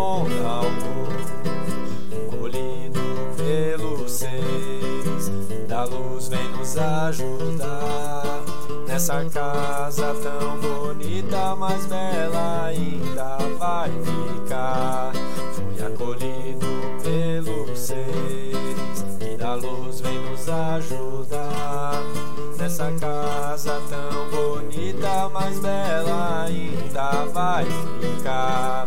mundo. Colhido pelos seres da luz, vem nos ajudar nessa casa tão bonita, mais bela ainda vai ficar. Fui acolhido pelos seres que da luz vem nos ajudar nessa casa tão bonita, mais bela ainda vai ficar.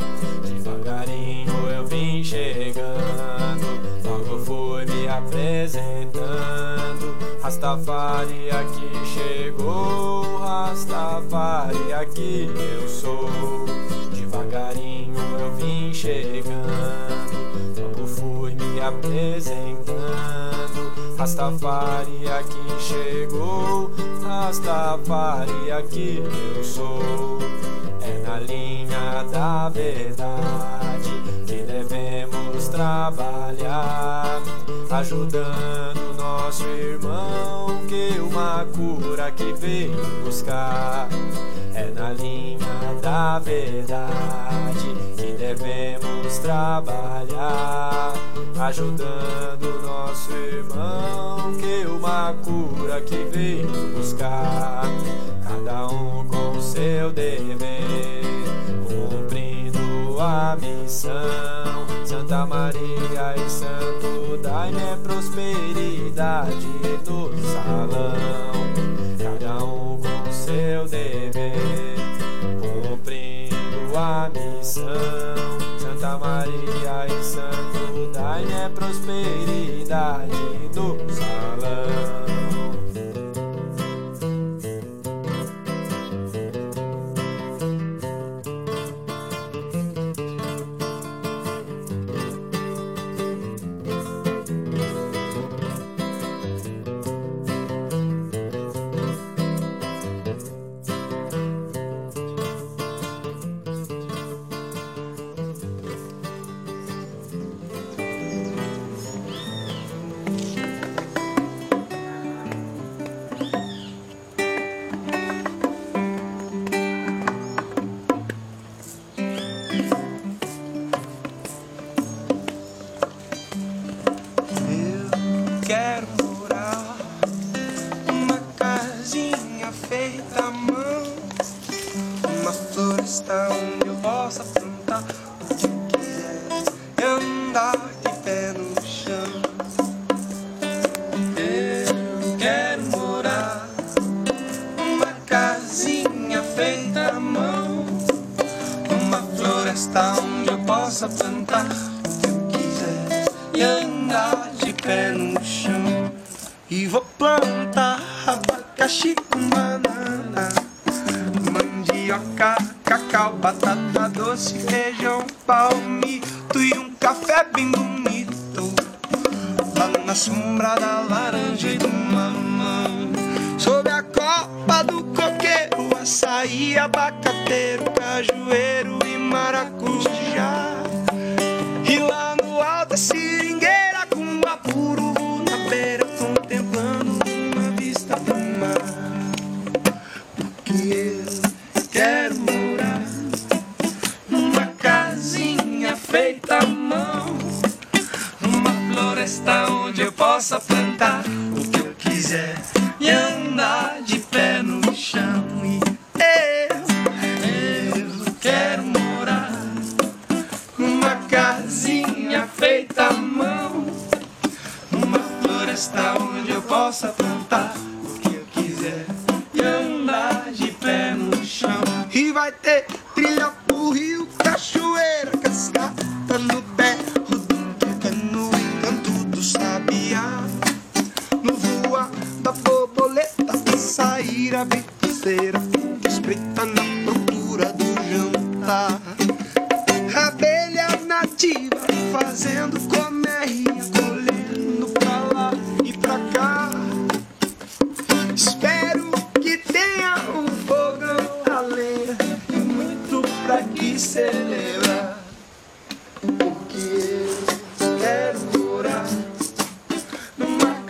Rastafari aqui chegou, Rastafari aqui eu sou. Devagarinho eu vim chegando, logo fui me apresentando. Rastafari aqui chegou, Rastafari aqui eu sou. É na linha da verdade trabalhar, ajudando nosso irmão que uma cura que veio buscar. É na linha da verdade que devemos trabalhar, ajudando nosso irmão que uma cura que veio buscar. Cada um com seu dever, cumprindo a missão. Santa Maria e Santo Daime é prosperidade no salão. Cada um com seu dever, cumprindo a missão. Santa Maria e Santo Daime é prosperidade no salão.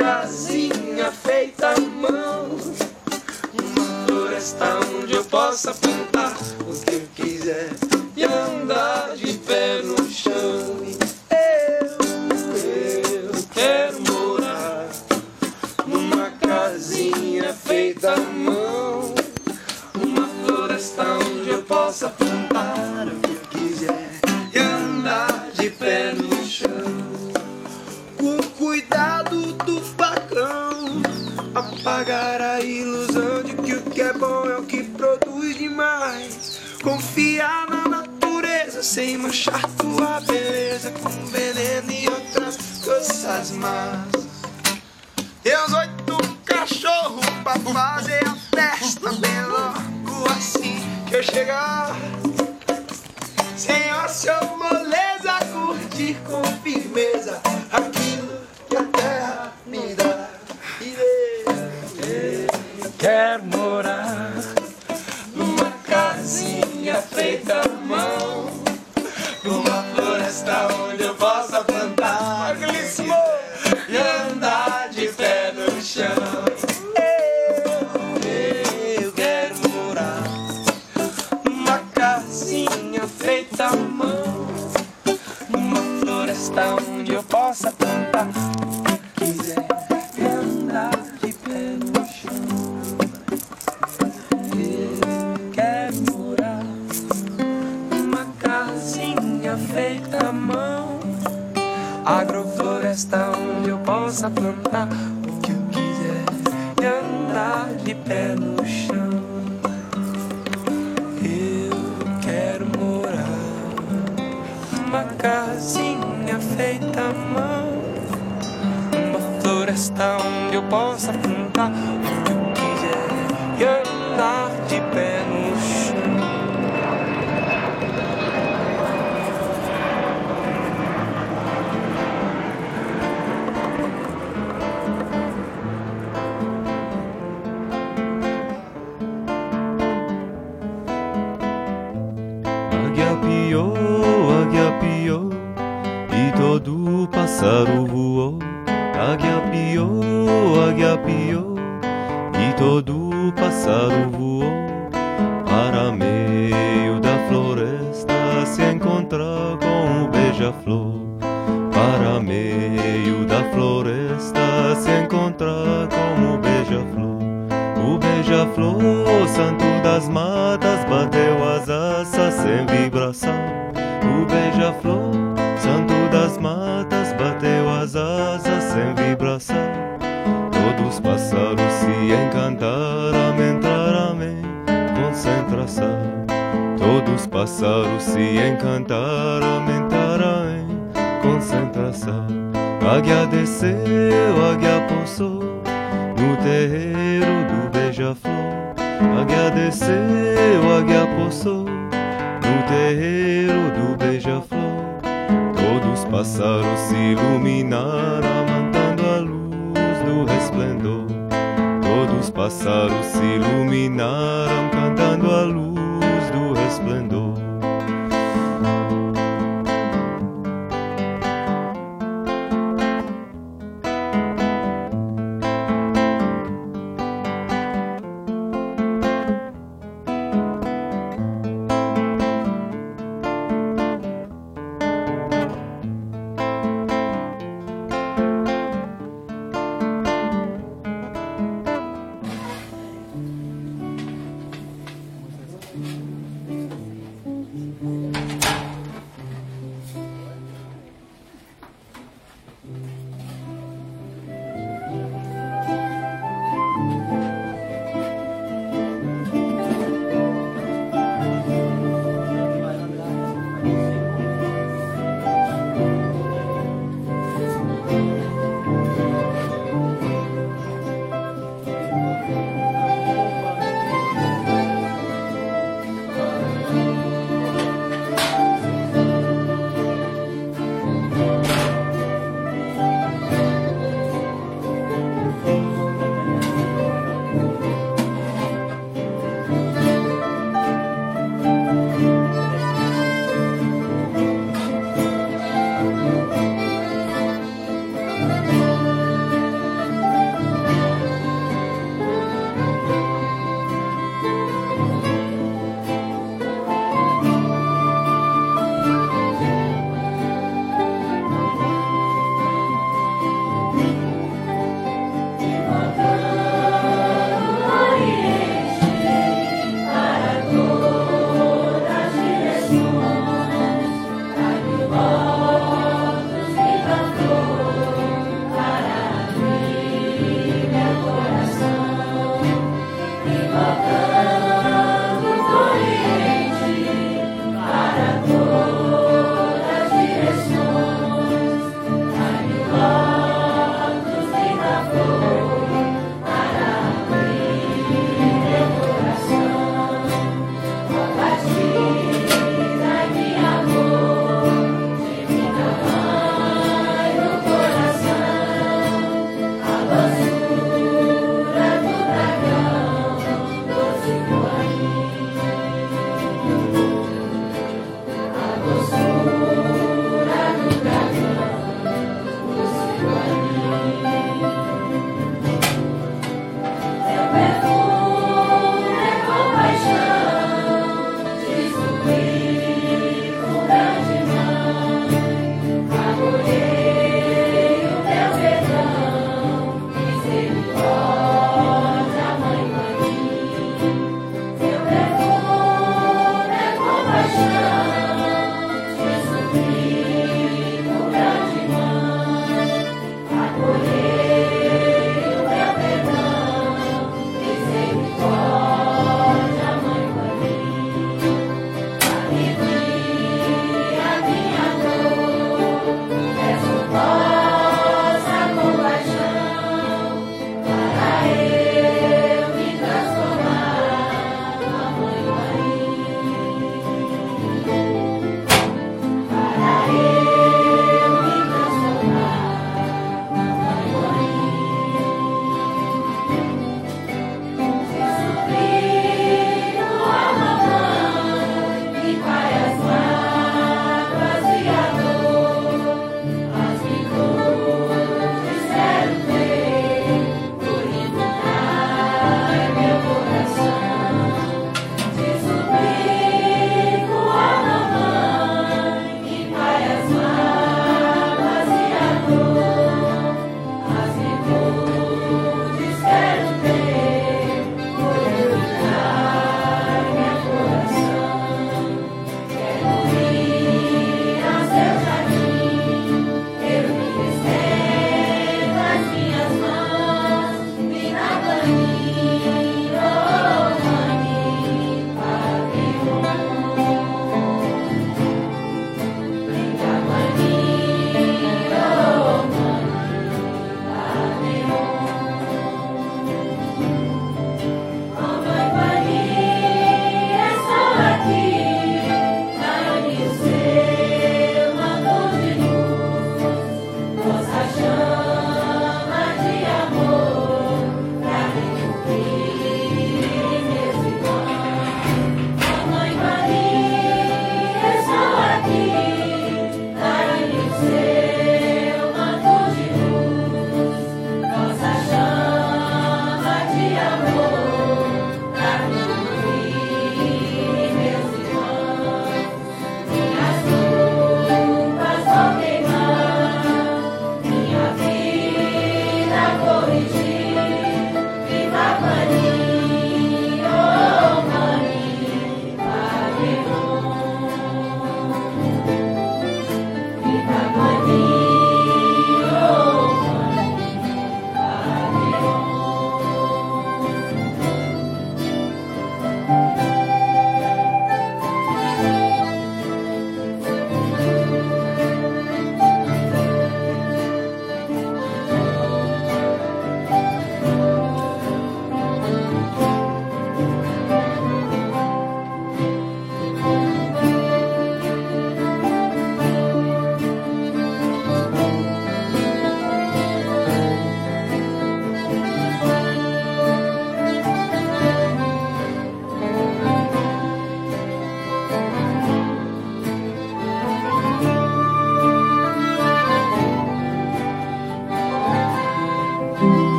casinha feita à mão. Uma floresta onde eu possa plantar o que eu quiser e andar. Sem manchar tua beleza com veneno e outras coisas más. Deus oito cachorros pra fazer a festa bem logo assim que eu chegar. Ócio ou moleza, curtir com eu possa plantar o que eu quiser e andar de pé no chão. Eu quero morar numa casinha feita à mão, uma floresta onde eu possa Águia piou, águia piou, e todo pássaro voou. Águia piou, águia piou, e todo pássaro voou. Para meio da floresta se encontrar com o beija-flor. Para meio da floresta se encontrar com o beija-flor. O beija-flor, santo das matas, bateu as asas sem vibração. O beija-flor, santo das matas, bateu as asas sem vibração. Todos os pássaros se encantaram, entraram em concentração. Todos os pássaros se encantaram, entraram em concentração. Águia desceu, águia pousou no terreiro do beija-flor. Águia desceu, águia pousou no terreiro do beija-flor. Todos os pássaros se iluminaram, mantendo a luz do resplendor. Todos os pássaros se iluminaram, cantando a luz do resplendor.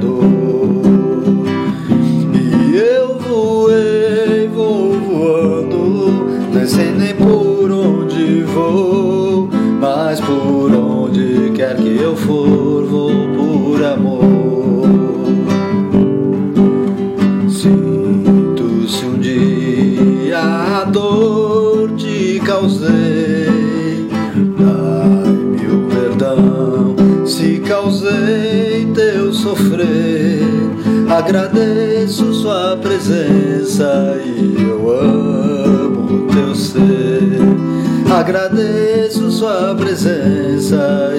do Agradeço sua presença e eu amo teu ser. Agradeço sua presença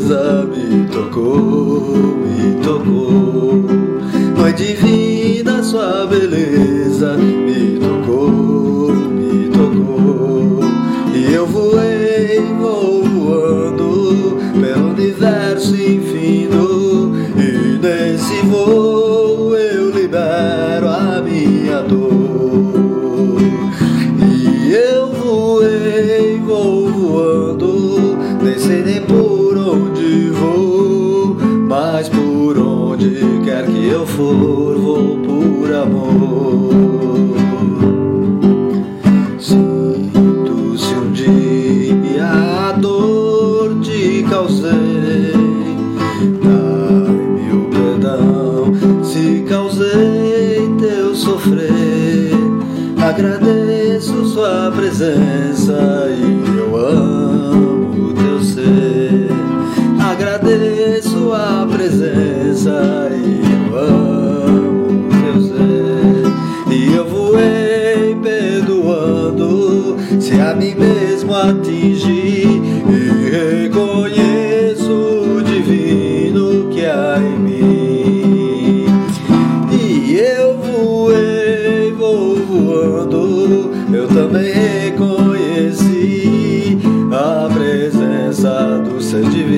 me tocou, me tocou. foi é. Presença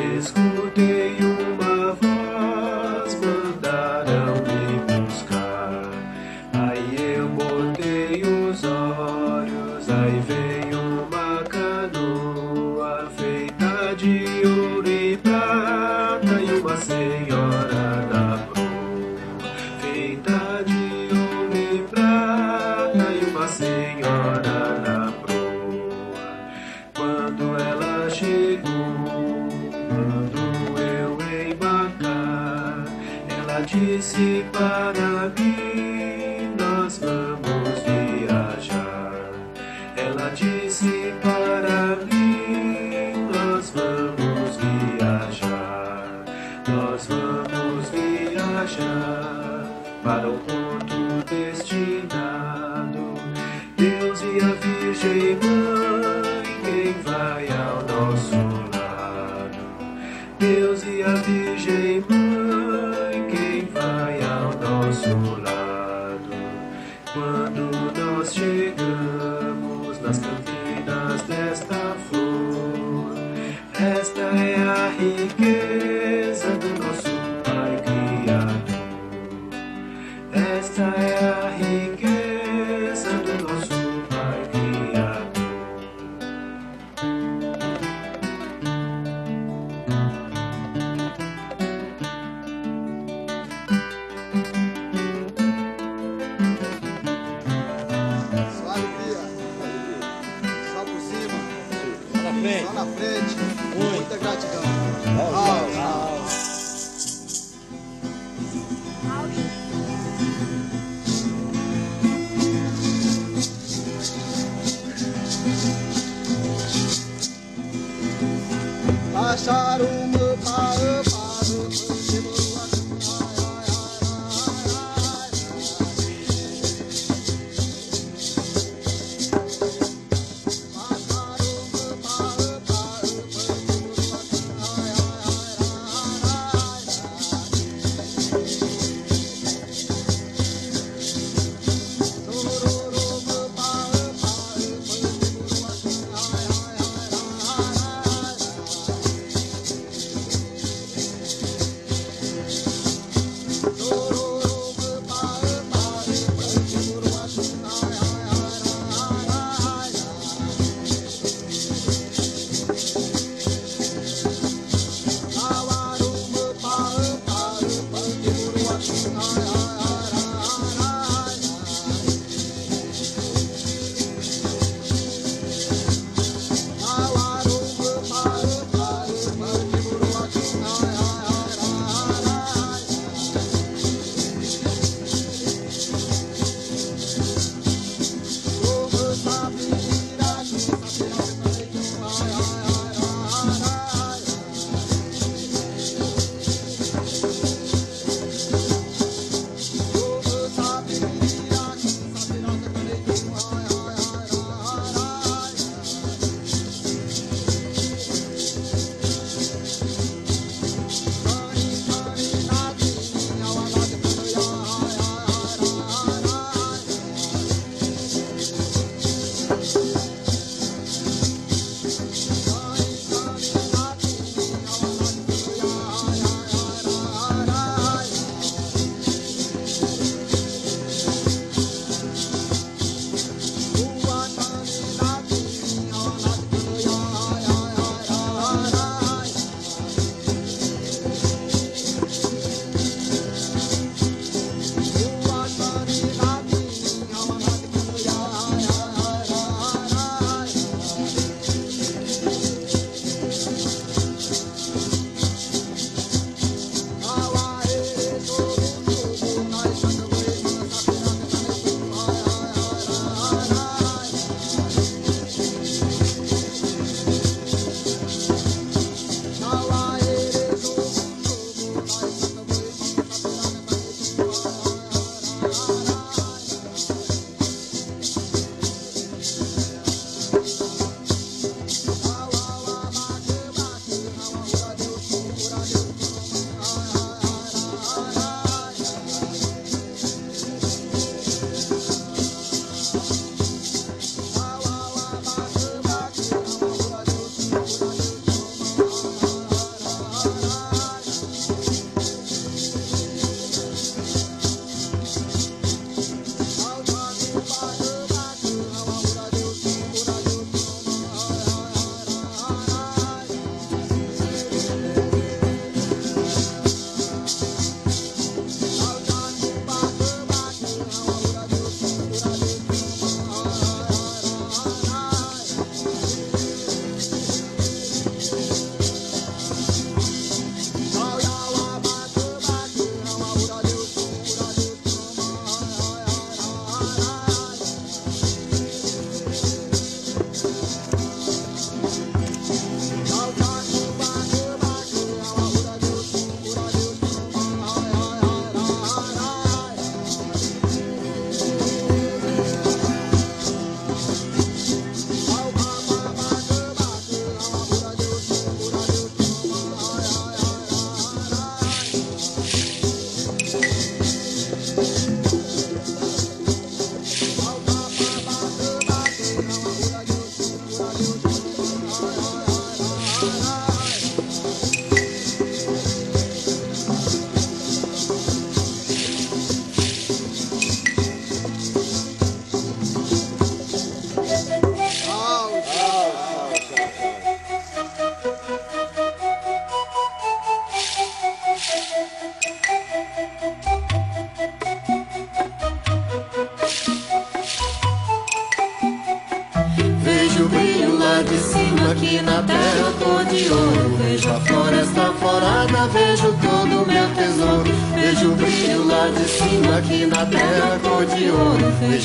Escutei uma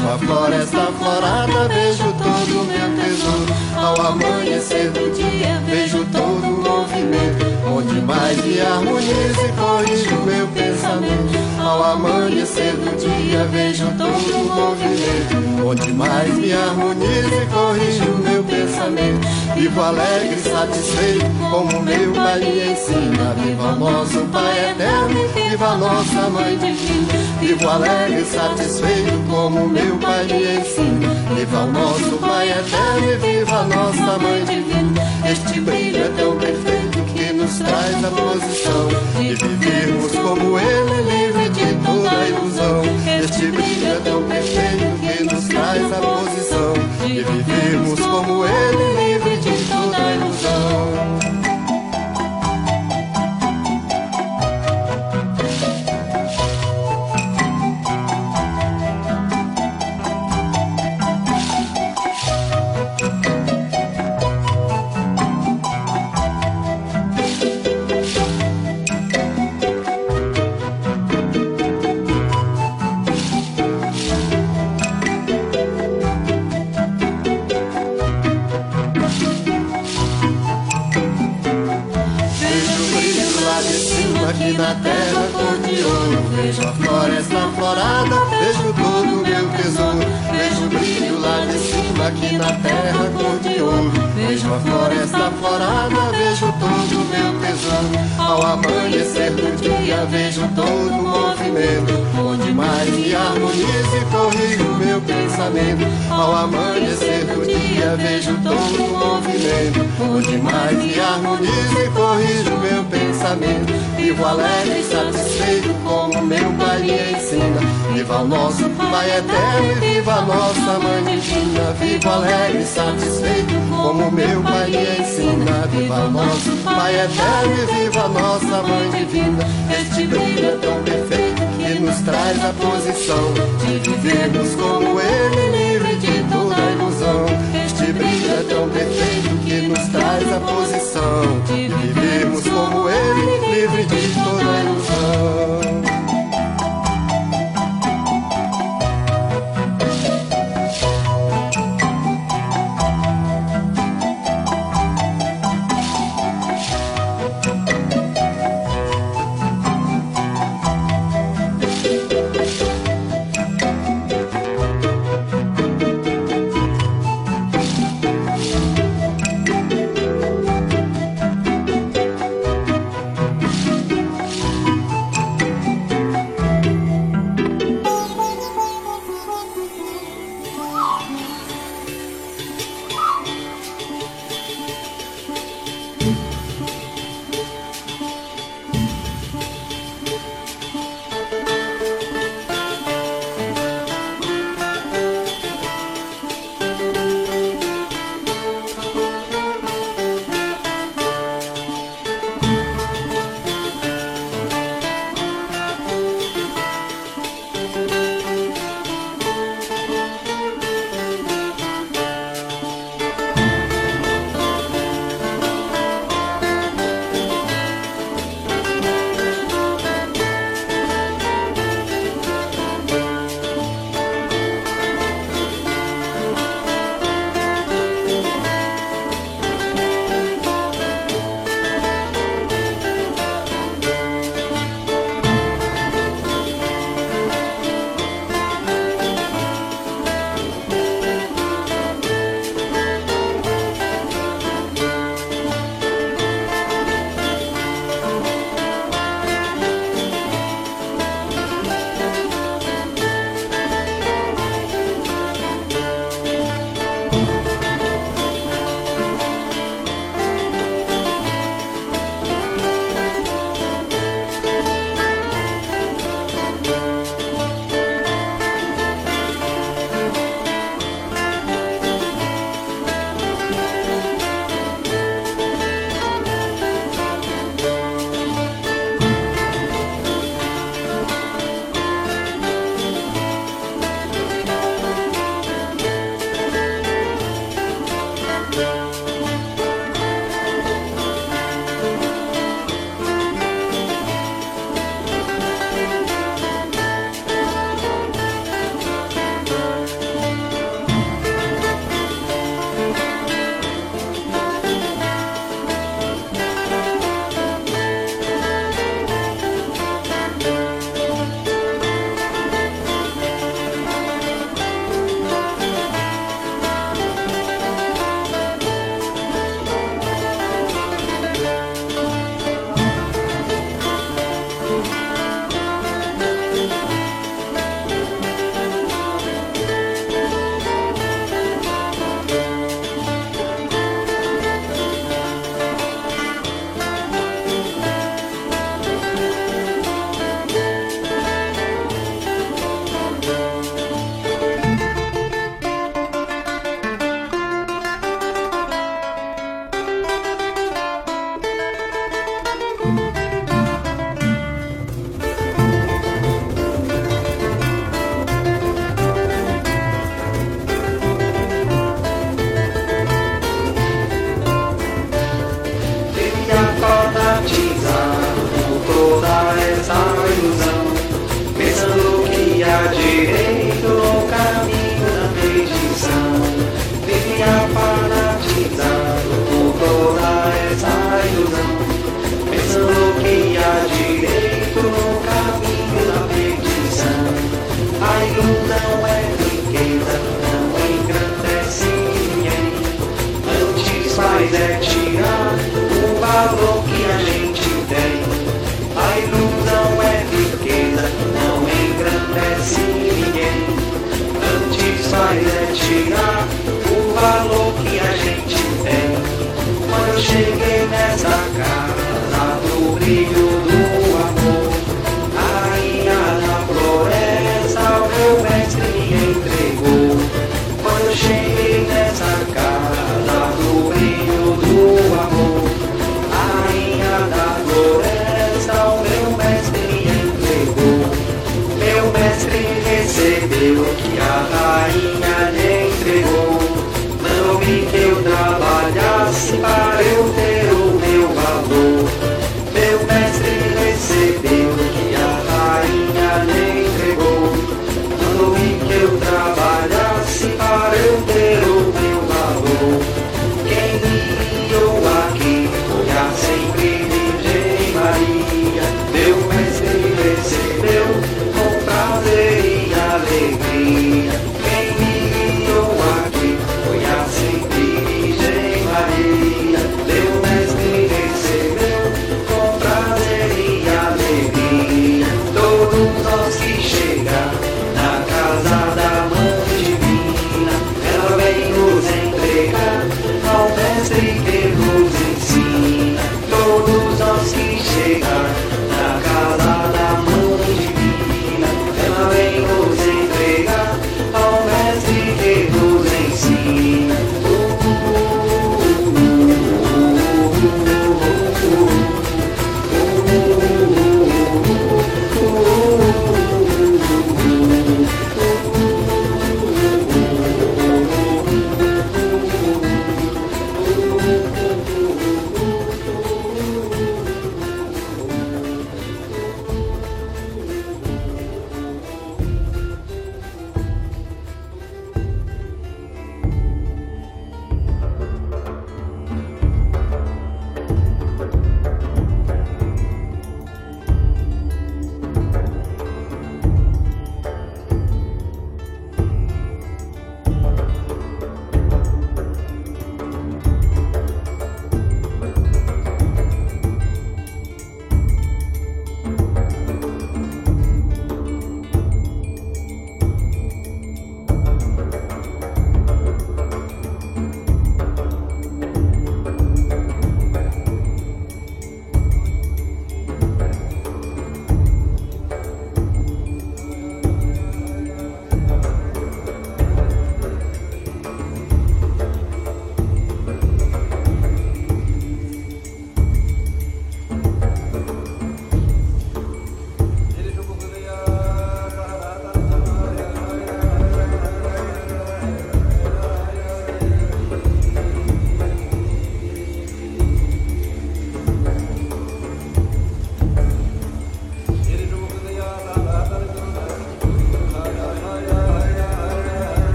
ouro. Vejo a floresta florada, amanhecer do dia, vejo todo o movimento. Onde mais me harmoniza e corrige o meu pensamento. Vivo alegre, satisfeito, como meu pai me ensina. Viva nosso Pai eterno, viva nossa Mãe divina. Vivo alegre, satisfeito, como meu pai me ensina. Viva nosso Pai eterno e viva nossa Mãe divina. Este brilho é tão perfeito nos traz a posição de vivermos como Ele, livre de toda ilusão. Este brilho é tão perfeito que nos traz a posição de vivermos como Ele, livre de toda ilusão. Na terra. Vejo a floresta florada, vejo todo o meu tesouro. Ao amanhecer do dia, vejo todo o movimento. Onde mais me harmoniza e corrige o meu pensamento. Ao amanhecer do dia, vejo todo o movimento. Onde mais me harmoniza e corrige o meu pensamento. Vivo alegre e satisfeito como meu pai me ensina. Viva o nosso Pai eterno e viva a nossa Mãe divina. Vivo alegre e satisfeito como meu pai me ensina. Viva nosso Pai eterno e viva nossa Mãe divina. Este brilho é tão perfeito que nos traz a posição de vivermos como Ele, livre de toda ilusão. Este brilho é tão perfeito que nos traz a posição de vivermos como Ele, livre de toda ilusão.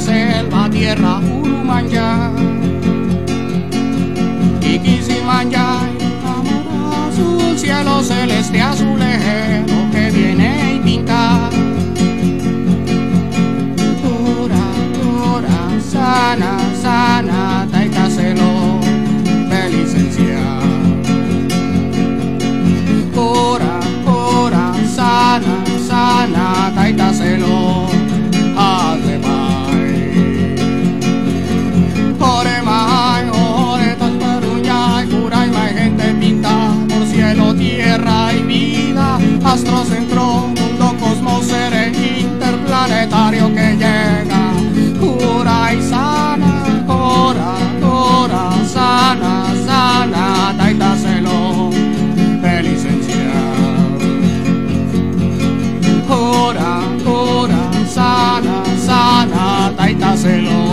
selva, tierra Urumanyá. Y Quisimanyá, azul, cielo celeste azulejero que viene y pinta. Tora, tora, sana, sana, taitaselo, felicencia. Tora, tora, sana, sana, taitaselo. and all.